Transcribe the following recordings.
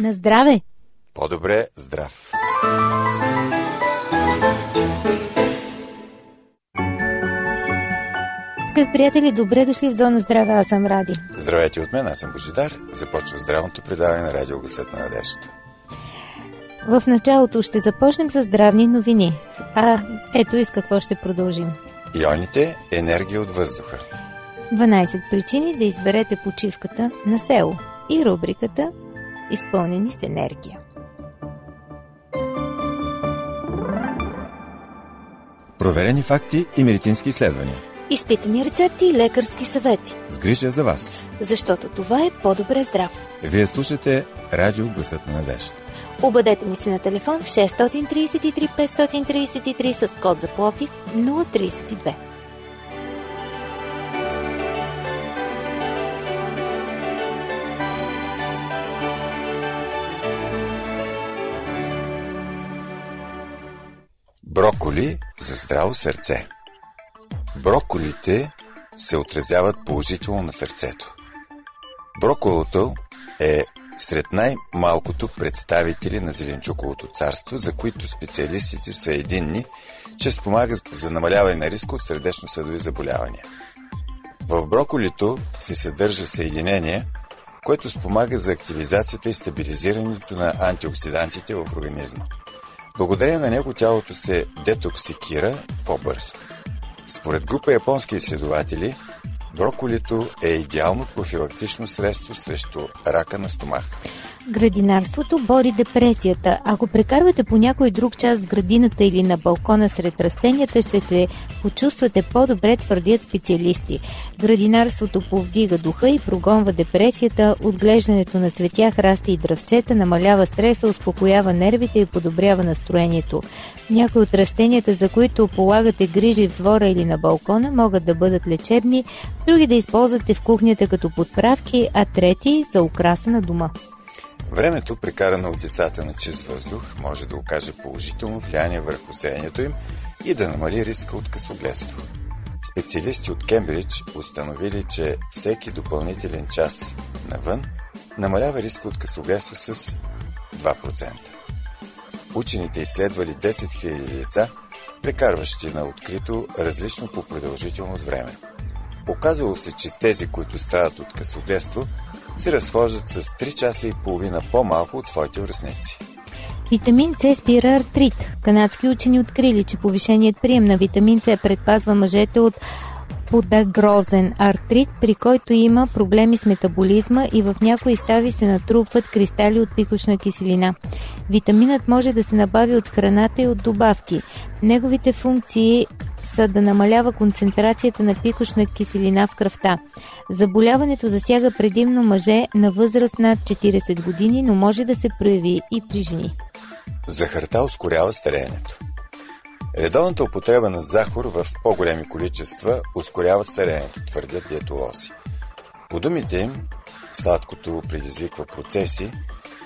На здраве! По-добре здрав! Скъпи приятели, добре дошли в Зона Здраве, аз съм Ради. Здравейте от мен, аз съм Божидар. Започва здравното предаване на радио Гъсът на надеждата. В началото ще започнем с здравни новини. А ето и с какво ще продължим. Ионите – енергия от въздуха. 12 причини да изберете почивката на село и рубриката Изпълнени с енергия. Проверени факти и медицински изследвания. Изпитани рецепти и лекарски съвети. С грижа за вас. Защото това е по-добре здрав. Вие слушате Радио Гласът на надеждата. Обадете ни се на телефон 633 533 с код за Пловдив 032. Броколи за здраво сърце. Броколите се отразяват положително на сърцето. Броколото е сред най-малкото представители на зеленчуковото царство, за които специалистите са единни, че спомага за намаляване на риска от сърдечно-съдови заболявания. В броколито се съдържа съединение, което спомага за активизацията и стабилизирането на антиоксидантите в организма. Благодарение на него тялото се детоксикира по-бързо. Според група японски изследователи, броколито е идеално профилактично средство срещу рака на стомах. Градинарството бори депресията. Ако прекарвате по някой друг част в градината или на балкона сред растенията, ще се почувствате по-добре, твърдят специалисти. Градинарството повдига духа и прогонва депресията, отглеждането на цветя, храсти и дръвчета намалява стреса, успокоява нервите и подобрява настроението. Някои от растенията, за които полагате грижи в двора или на балкона, могат да бъдат лечебни, други да използвате в кухнята като подправки, а трети за украса на дома. Времето, прекарано от децата на чист въздух, може да окаже положително влияние върху зрението им и да намали риска от късогледство. Специалисти от Кембридж установили, че всеки допълнителен час навън намалява риска от късогледство с 2%. Учените изследвали 10 000 деца, прекарващи на открито различно по продължителност време. Оказало се, че тези, които страдат от късогледство, се разхождат с 3 часа и половина по-малко от своите връзници. Витамин С спира артрит. Канадски учени открили, че повишеният прием на витамин С предпазва мъжете от подагрозен артрит, при който има проблеми с метаболизма и в някои стави се натрупват кристали от пикошна киселина. Витаминът може да се набави от храната и от добавки. Неговите функции са да намалява концентрацията на пикошна киселина в кръвта. Заболяването засяга предимно мъже на възраст над 40 години, но може да се прояви и при жени. Захарта ускорява стареенето. Редовната употреба на захар в по-големи количества ускорява стареенето, твърдят диетолози. По думите им, сладкото предизвиква процеси,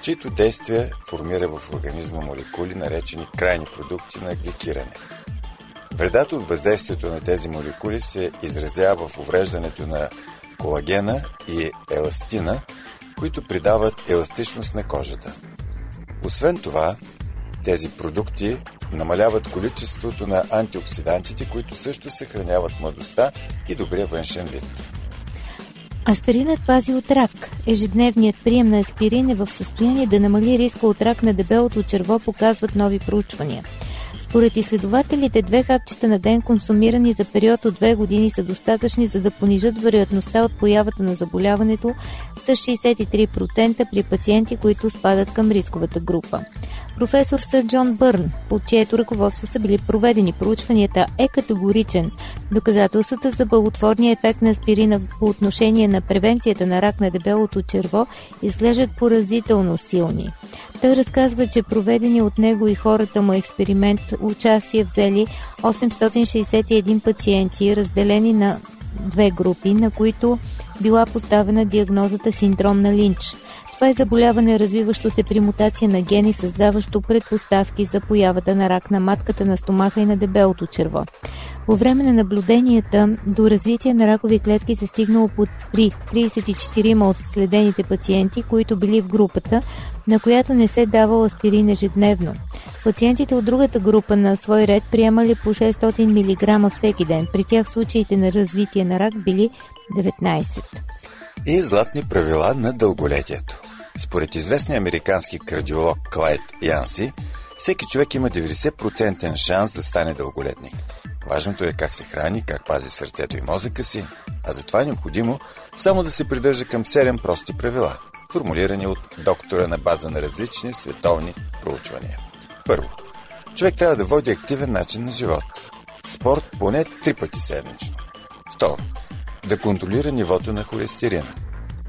чието действие формира в организма молекули, наречени крайни продукти на гликиране – Вредата от въздействието на тези молекули се изразява в увреждането на колагена и еластина, които придават еластичност на кожата. Освен това, тези продукти намаляват количеството на антиоксидантите, които също съхраняват младостта и добрия външен вид. Аспиринът пази от рак. Ежедневният прием на аспирин е в състояние да намали риска от рак на дебелото черво, показват нови проучвания. Според изследователите, две хапчета на ден, консумирани за период от две години, са достатъчни за да понижат вероятността от появата на заболяването с 63% при пациенти, които спадат към рисковата група. Професор Сър Джон Бърн, под чието ръководство са били проведени проучванията, е категоричен. Доказателствата за благотворния ефект на аспирина по отношение на превенцията на рак на дебелото черво изглеждат поразително силни. Той разказва, че проведени от него и хората му експеримент участие взели 861 пациенти, разделени на две групи, на които била поставена диагнозата синдром на Линч. Това е заболяване, развиващо се при мутация на гени, създаващо предпоставки за появата на рак на матката, на стомаха и на дебелото черво. По време на наблюденията до развитие на ракови клетки се стигнало под при 34 от следените пациенти, които били в групата, на която не се давал аспирин ежедневно. Пациентите от другата група на свой ред приемали по 600 мг всеки ден. При тях случаите на развитие на рак били 19. И златни правила на дълголетието. Според известния американски кардиолог Клайд Янси, всеки човек има 90% шанс да стане дълголетник. Важното е как се храни, как пази сърцето и мозъка си, а затова е необходимо само да се придържа към 7 прости правила, формулирани от доктора на база на различни световни проучвания. Първо, човек трябва да води активен начин на живот. Спорт поне три пъти седмично. Второ, да контролира нивото на холестерина.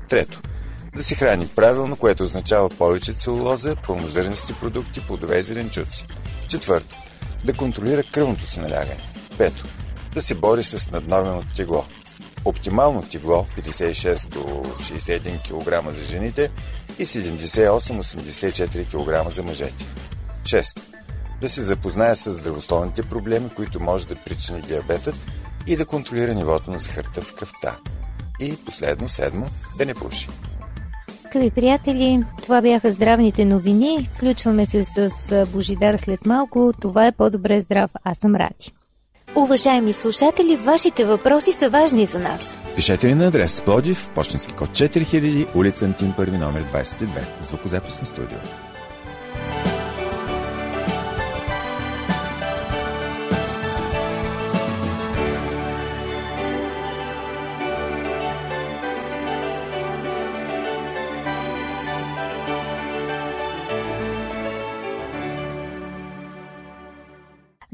Трето, да се храни правилно, което означава повече целулоза, пълнозърнести продукти, плодове и зеленчуци. Четвърто, да контролира кръвното си налягане. Пето, да се бори с наднорменото тегло. Оптимално тегло 56 до 61 кг за жените и 78-84 кг за мъжете. Шесто, да се запознае с здравословните проблеми, които може да причини диабетът и да контролира нивото на захарта в кръвта. И последно, седмо, да не пуши. Скъпи приятели, това бяха здравните новини. Включваме се с Божидар след малко. Това е по-добре здрав. Аз съм Ради. Уважаеми слушатели, вашите въпроси са важни за нас. Пишете ли на адрес Плодив, почтенски код 4000, улица Антим, първи номер 22, звукозаписно студио.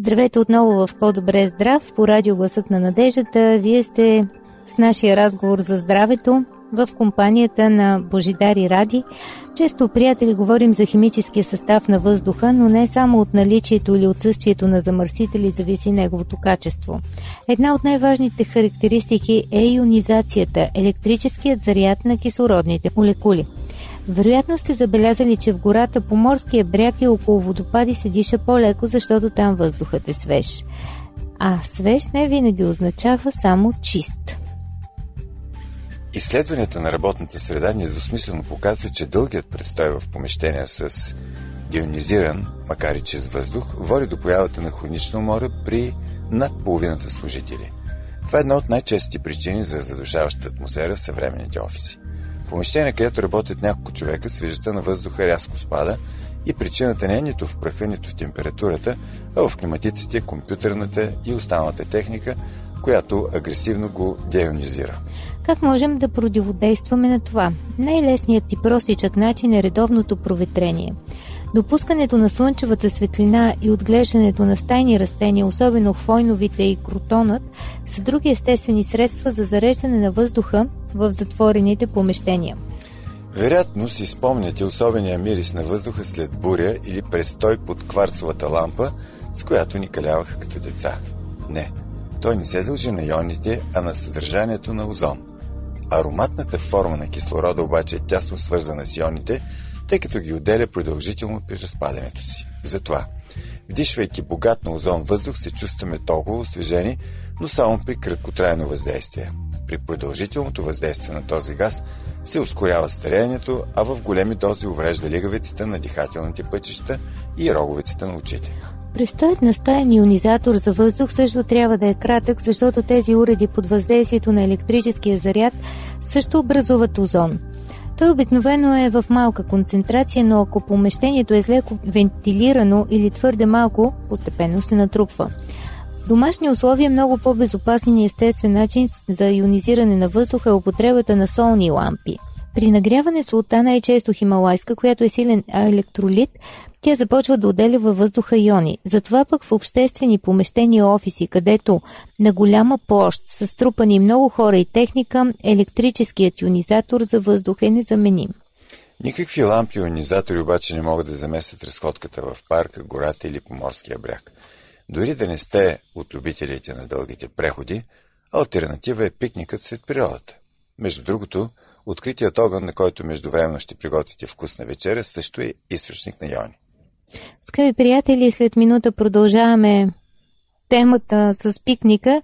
Здравейте отново в По-добре здрав по радио Гласът на надеждата. Вие сте с нашия разговор за здравето в компанията на Божидари Ради. Често, приятели, говорим за химическия състав на въздуха, но не само от наличието или отсъствието на замърсители зависи неговото качество. Една от най-важните характеристики е ионизацията, електрическият заряд на кислородните молекули. Вероятно сте забелязали, че в гората по морския бряг и около водопади се диша по-леко, защото там въздухът е свеж. А свеж не винаги означава само чист. Изследванията на работната среда недвусмислено показва, че дългият престой в помещения с дионизиран, макар и чист въздух, води до появата на хронична умора при над половината служители. Това е една от най-честите причини за задушаваща атмосфера в съвременните офиси помещение, където работят няколко човека, свежестта на въздуха рязко спада и причината не е нито в праха, нито в температурата, а в климатиците, компютърната и останалата техника, която агресивно го деионизира. Как можем да противодействаме на това? Най-лесният и простичък начин е редовното проветрение. Допускането на слънчевата светлина и отглеждането на стайни растения, особено хвойновите и крутонът, са други естествени средства за зареждане на въздуха в затворените помещения. Вероятно си спомняте особения мирис на въздуха след буря или престой под кварцовата лампа, с която ни каляваха като деца. Не, той не се дължи на ионите, а на съдържанието на озон. Ароматната форма на кислорода обаче е тясно свързана с ионите, тъй като ги отделя продължително при разпадането си. Затова, вдишвайки богат на озон въздух, се чувстваме толкова освежени, но само при краткотрайно въздействие. При продължителното въздействие на този газ се ускорява стареенето, а в големи дози уврежда лигавиците на дихателните пътища и роговиците на очите. Престоят на стаен ионизатор за въздух също трябва да е кратък, защото тези уреди под въздействието на електрическия заряд също образуват озон. Той обикновено е в малка концентрация, но ако помещението е зле вентилирано или твърде малко, постепенно се натрупва. В домашни условия много по-безопасен и естествен начин за ионизиране на въздуха е употребата на солни лампи. При нагряване султана е често хималайска, която е силен електролит, тя започва да отделя във въздуха иони. Затова пък в обществени помещения офиси, където на голяма площ са струпани много хора и техника, електрическият ионизатор за въздух е незаменим. Никакви лампи ионизатори обаче не могат да заместят разходката в парка, гората или по морския бряг. Дори да не сте от любителите на дългите преходи, альтернатива е пикникът сред природата. Между другото, откритият огън, на който междувременно ще приготвите вкусна вечеря, също е източник на иони. Скъпи приятели, след минута продължаваме темата с пикника.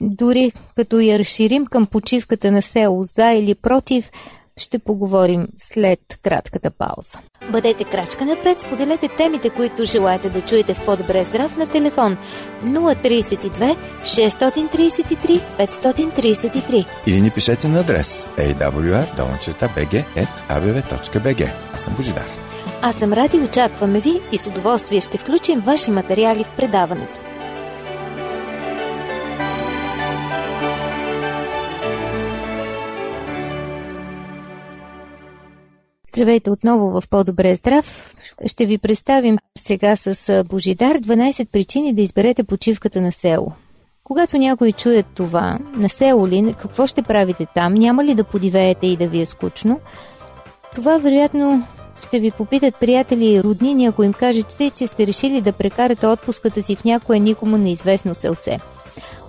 Дори като я разширим към почивката на село, за или против, ще поговорим след кратката пауза. Бъдете крачка напред, споделете темите, които желаете да чуете в по-добре здрав на телефон 032 633 533 или ни пишете на адрес awr.bg.abv.bg Аз съм Божидар. Аз съм Ради, очакваме ви и с удоволствие ще включим ваши материали в предаването. Здравейте отново в По-добре здрав. Ще ви представим сега с Божидар 12 причини да изберете почивката на село. Когато някой чуе това, на село ли, какво ще правите там, няма ли да подивеете и да ви е скучно, това вероятно ще ви попитат приятели и роднини, ако им кажете, че сте решили да прекарате отпуската си в някое никому неизвестно селце –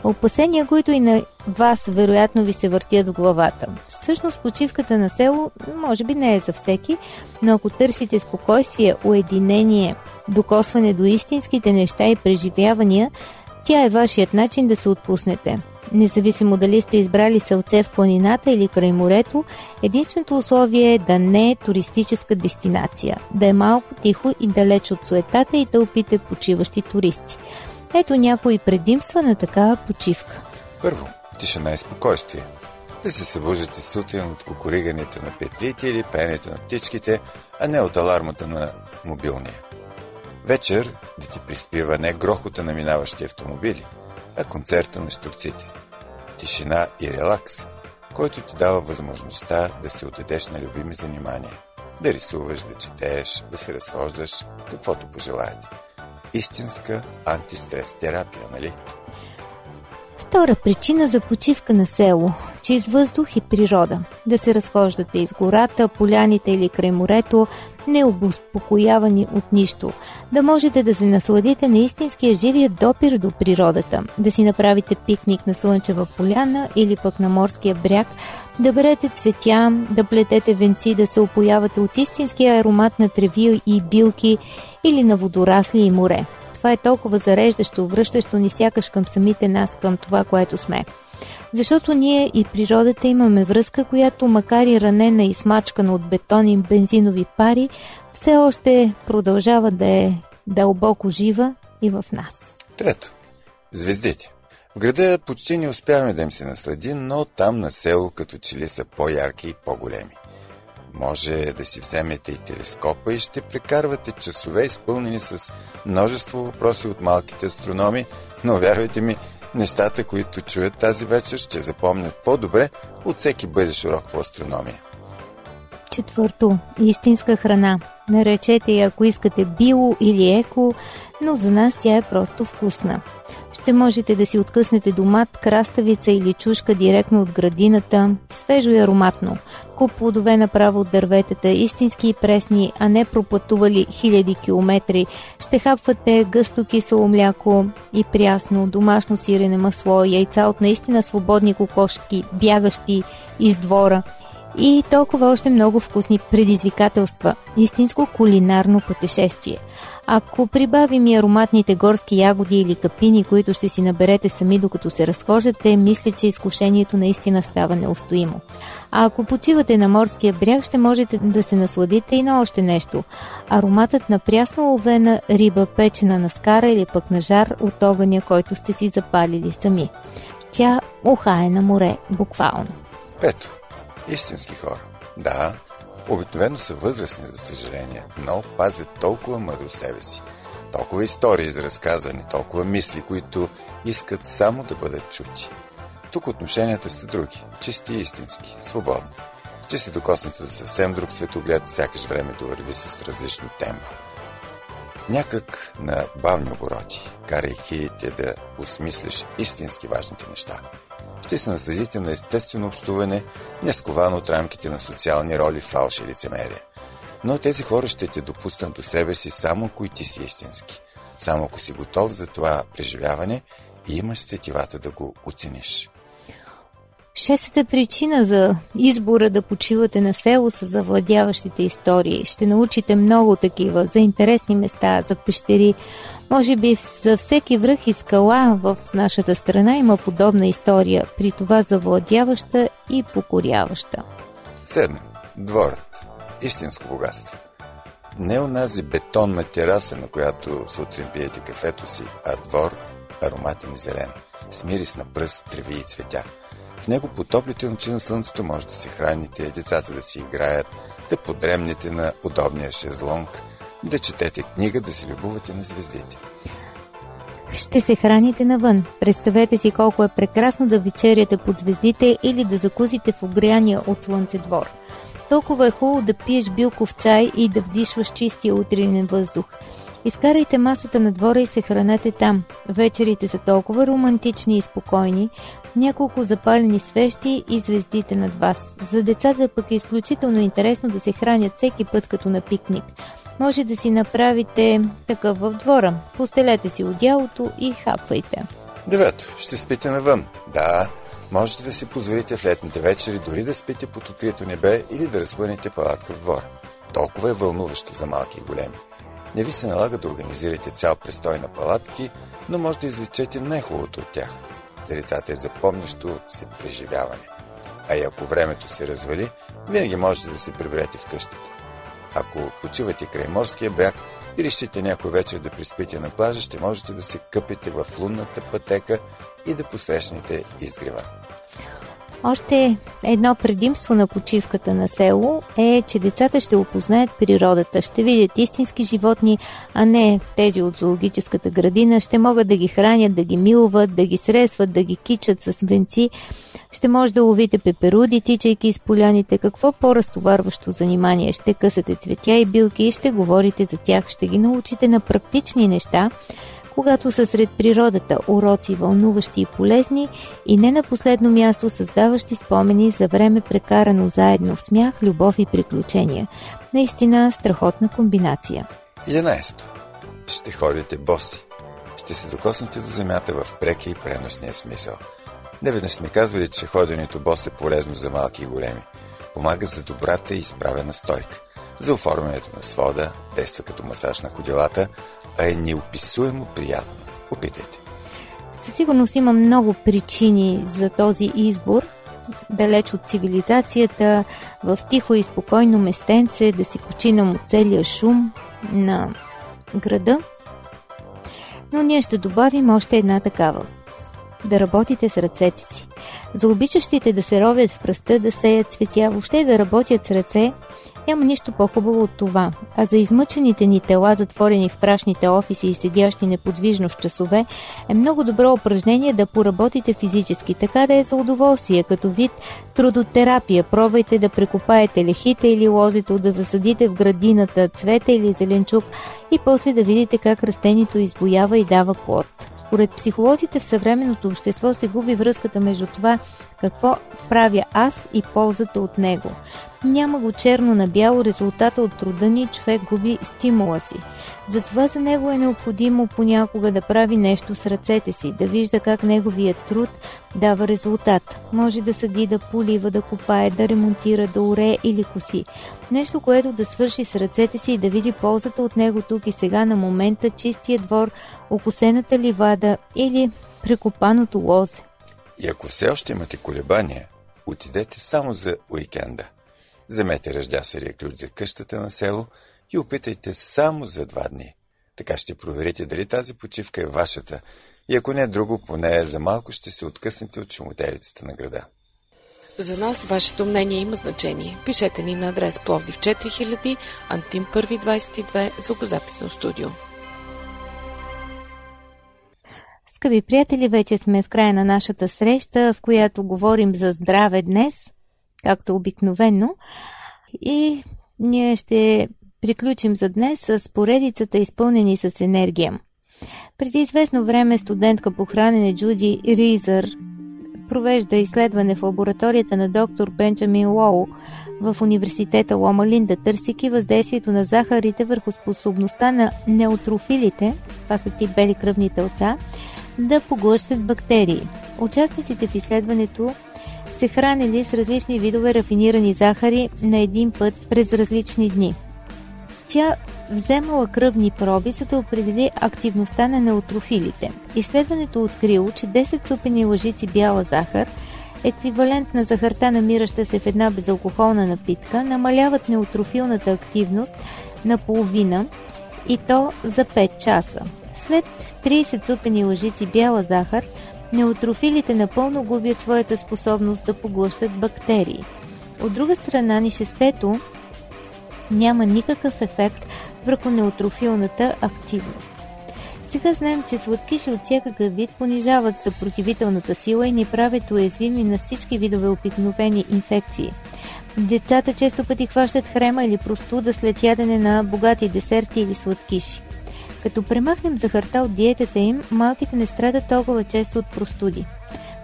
Опасения, които и на вас вероятно ви се въртят в главата. Всъщност почивката на село може би не е за всеки, но ако търсите спокойствие, уединение, докосване до истинските неща и преживявания, тя е вашият начин да се отпуснете. Независимо дали сте избрали селце в планината или край морето, единственото условие е да не е туристическа дестинация, да е малко тихо и далеч от суетата и тълпите почиващи туристи. Ето някои предимства на такава почивка. Първо, тишина и спокойствие. Да се събуждате сутрин от кукуригането на петлите или пеенето на птичките, а не от алармата на мобилния. Вечер да ти приспива не грохота на минаващи автомобили, а концерта на штурците. Тишина и релакс, който ти дава възможността да се отдадеш на любими занимания. Да рисуваш, да четееш, да се разхождаш, каквото пожелаете – истинска антистрес терапия, нали? Втора причина за почивка на село – чиз въздух и природа. Да се разхождате из гората, поляните или край морето, необоспокоявани от нищо. Да можете да се насладите на истинския живия допир до природата. Да си направите пикник на слънчева поляна или пък на морския бряг, да берете цветя, да плетете венци, да се опоявате от истинския аромат на треви и билки или на водорасли и море. Това е толкова зареждащо, връщащо ни сякаш към самите нас, към това, което сме. Защото ние и природата имаме връзка, която макар и ранена и смачкана от бетон и бензинови пари, все още продължава да е дълбоко жива и в нас. Трето. Звездите. В града почти не успяваме да им се насладим, но там на село като че са по-ярки и по-големи. Може да си вземете и телескопа и ще прекарвате часове изпълнени с множество въпроси от малките астрономи, но вярвайте ми, нещата, които чуят тази вечер, ще запомнят по-добре от всеки бъдещ урок по астрономия. Четвърто. Истинска храна. Наречете я, ако искате био или еко, но за нас тя е просто вкусна. Ще можете да си откъснете домат, краставица или чушка директно от градината, свежо и ароматно. Куп плодове направо от дърветата, истински и пресни, а не пропътували хиляди километри. Ще хапвате гъсто кисело мляко и прясно, домашно сирене масло, яйца от наистина свободни кокошки, бягащи из двора – и толкова още много вкусни предизвикателства. Истинско кулинарно пътешествие. Ако прибавим и ароматните горски ягоди или капини, които ще си наберете сами докато се разхождате, мисля, че изкушението наистина става неустоимо. А ако почивате на морския бряг, ще можете да се насладите и на още нещо. Ароматът на прясно овена риба, печена на скара или пък на жар от огъня, който сте си запалили сами. Тя ухае на море, буквално. Пето. Истински хора. Да, обикновено са възрастни, за съжаление, но пазят толкова мъдро себе си. Толкова истории за разказани, толкова мисли, които искат само да бъдат чути. Тук отношенията са други, чисти и истински, свободни. Че се докоснете до съвсем друг светоглед, сякаш времето върви с различно темпо. Някак на бавни обороти, карайки те да осмислиш истински важните неща – ще се насладите на естествено общуване, не сковано от рамките на социални роли, фалш и лицемерие. Но тези хора ще те допуснат до себе си само ако и ти си истински. Само ако си готов за това преживяване и имаш сетивата да го оцениш. Шестата причина за избора да почивате на село са завладяващите истории. Ще научите много такива за интересни места, за пещери. Може би за всеки връх и скала в нашата страна има подобна история, при това завладяваща и покоряваща. Седмо. Дворът. Истинско богатство. Не онази бетонна тераса, на която сутрин пиете кафето си, а двор, ароматен и зелен, с мирис на пръст, треви и цветя – в него по топлите лъчи на слънцето може да се храните, децата да си играят, да подремнете на удобния шезлонг, да четете книга, да се любувате на звездите. Ще се храните навън. Представете си колко е прекрасно да вечеряте под звездите или да закусите в огряния от слънце двор. Толкова е хубаво да пиеш билков чай и да вдишваш чистия утринен въздух – Изкарайте масата на двора и се хранете там. Вечерите са толкова романтични и спокойни, няколко запалени свещи и звездите над вас. За децата пък е изключително интересно да се хранят всеки път като на пикник. Може да си направите такъв в двора. Постелете си одялото и хапвайте. Девето. Ще спите навън. Да, можете да си позволите в летните вечери дори да спите под открито небе или да разпънете палатка в двора. Толкова е вълнуващо за малки и големи. Не ви се налага да организирате цял престой на палатки, но може да извлечете най-хубавото от тях. За децата е запомнящо се преживяване. А и ако времето се развали, винаги можете да се приберете в къщата. Ако почивате край морския бряг и решите някой вечер да приспите на плажа, ще можете да се къпете в лунната пътека и да посрещнете изгрева. Още едно предимство на почивката на село е, че децата ще опознаят природата, ще видят истински животни, а не тези от зоологическата градина, ще могат да ги хранят, да ги милват, да ги сресват, да ги кичат с венци, ще може да ловите пеперуди, тичайки из поляните. Какво по-разтоварващо занимание? Ще късате цветя и билки и ще говорите за тях, ще ги научите на практични неща, когато са сред природата, уроци вълнуващи и полезни и не на последно място създаващи спомени за време прекарано заедно в смях, любов и приключения. Наистина страхотна комбинация. 11. Ще ходите боси. Ще се докоснете до земята в преки и преносния смисъл. Не веднъж сме казвали, че ходенето бос е полезно за малки и големи. Помага за добрата и изправена стойка за оформянето на свода, действа като масаж на ходилата, а е неописуемо приятно. Опитайте. Със сигурност има много причини за този избор. Далеч от цивилизацията, в тихо и спокойно местенце, да си починам от целия шум на града. Но ние ще добавим още една такава. Да работите с ръцете си. За обичащите да се ровят в пръста, да сеят цветя, въобще да работят с ръце – няма нищо по-хубаво от това. А за измъчените ни тела, затворени в прашните офиси и седящи неподвижно с часове, е много добро упражнение да поработите физически, така да е за удоволствие, като вид трудотерапия. Пробвайте да прекопаете лехите или лозито, да засадите в градината цвета или зеленчук и после да видите как растението избоява и дава плод. Според психолозите в съвременното общество се губи връзката между това какво правя аз и ползата от него. Няма го черно на бяло резултата от труда ни, човек губи стимула си. Затова за него е необходимо понякога да прави нещо с ръцете си, да вижда как неговият труд дава резултат. Може да съди, да полива, да копае, да ремонтира, да уре или коси. Нещо, което да свърши с ръцете си и да види ползата от него тук и сега на момента, чистия двор, окосената ливада или прекопаното лозе. И ако все още имате колебания, отидете само за уикенда. Вземете ръждясария ключ за къщата на село и опитайте само за два дни. Така ще проверите дали тази почивка е вашата и ако не е друго, поне за малко ще се откъснете от шумотевицата на града. За нас вашето мнение има значение. Пишете ни на адрес Пловдив 4000, Антим 1 22, звукозаписно студио. Скъпи приятели, вече сме в края на нашата среща, в която говорим за здраве днес, както обикновено. И ние ще приключим за днес с поредицата изпълнени с енергия. Преди известно време студентка по хранене Джуди Ризър провежда изследване в лабораторията на доктор Бенджамин Лоу в университета Лома Линда, търсики въздействието на захарите върху способността на неутрофилите, това са тип бели кръвни телца, да поглъщат бактерии. Участниците в изследването се хранили с различни видове рафинирани захари на един път през различни дни. Тя вземала кръвни проби, за да определи активността на неутрофилите. Изследването открило, че 10 супени лъжици бяла захар, еквивалент на захарта, намираща се в една безалкохолна напитка, намаляват неутрофилната активност на половина и то за 5 часа. След 30 супени лъжици бяла захар, неутрофилите напълно губят своята способност да поглъщат бактерии. От друга страна, нишестето няма никакъв ефект върху неутрофилната активност. Сега знаем, че сладкиши от всякакъв вид понижават съпротивителната сила и ни правят уязвими на всички видове обикновени инфекции. Децата често пъти хващат хрема или простуда след ядене на богати десерти или сладкиши. Като премахнем захарта от диетата им, малките не страдат толкова често от простуди.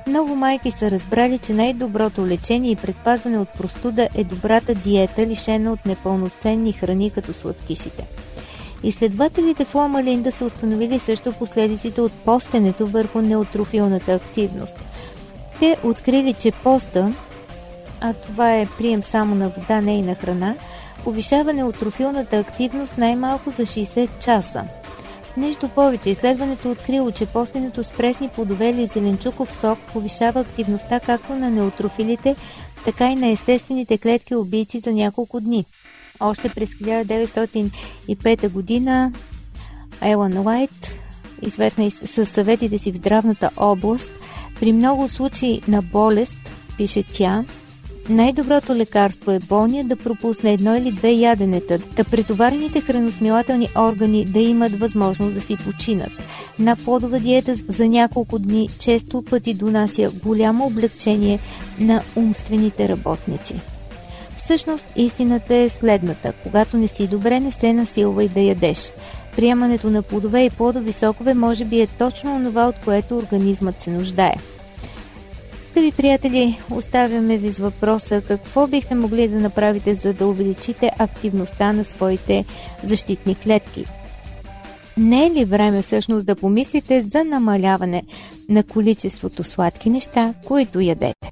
Много майки са разбрали, че най-доброто лечение и предпазване от простуда е добрата диета, лишена от непълноценни храни като сладкишите. Изследователите в Лома Линда са установили също последиците от постенето върху неутрофилната активност. Те открили, че поста, а това е прием само на вода, не и на храна, повишава неутрофилната активност най-малко за 60 часа – Нещо повече, изследването открило, че постенето с пресни плодове или зеленчуков сок повишава активността както на неутрофилите, така и на естествените клетки убийци за няколко дни. Още през 1905 година Елан Уайт, известна и с съветите си в здравната област, при много случаи на болест, пише тя, най-доброто лекарство е болния да пропусне едно или две яденета, да претоварените храносмилателни органи да имат възможност да си починат. На плодова диета за няколко дни често пъти донася голямо облегчение на умствените работници. Всъщност истината е следната. Когато не си добре, не се насилва и да ядеш. Приемането на плодове и плодови сокове може би е точно това, от което организмът се нуждае. Скъпи приятели, оставяме ви с въпроса какво бихте могли да направите, за да увеличите активността на своите защитни клетки. Не е ли време всъщност да помислите за намаляване на количеството сладки неща, които ядете?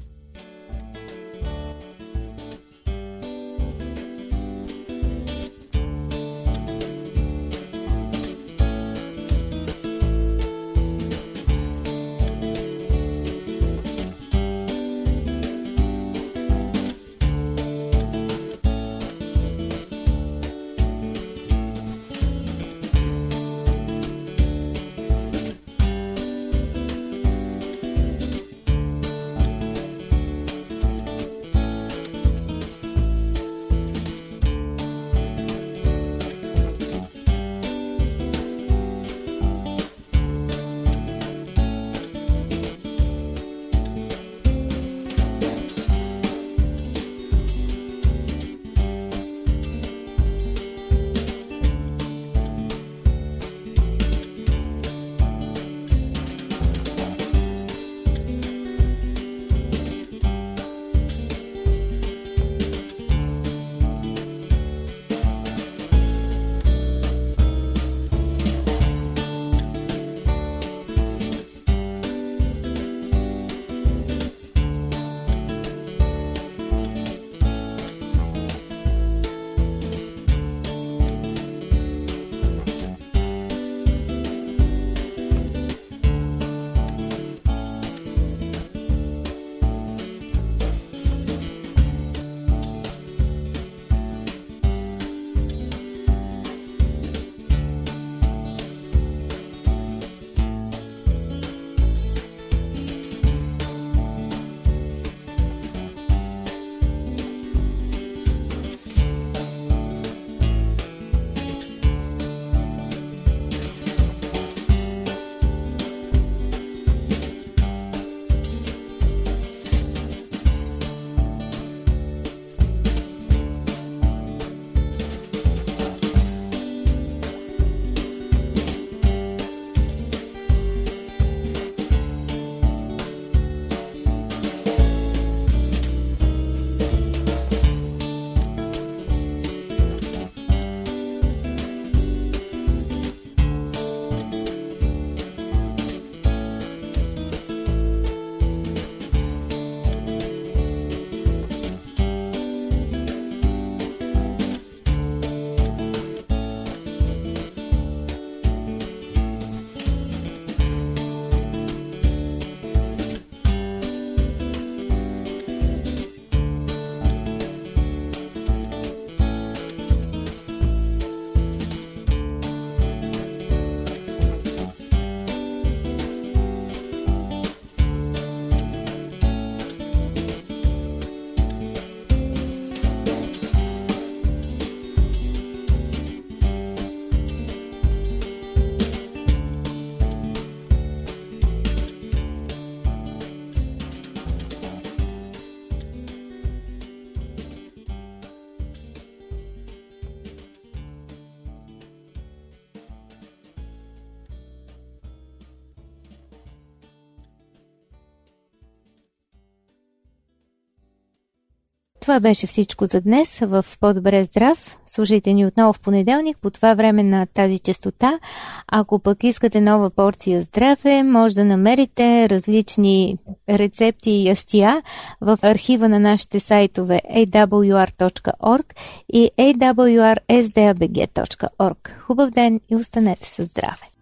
Това беше всичко за днес в По-добре здрав. Слушайте ни отново в понеделник по това време на тази частота. Ако пък искате нова порция здраве, може да намерите различни рецепти и ястия в архива на нашите сайтове awr.org и awrsdabg.org. Хубав ден и останете със здраве!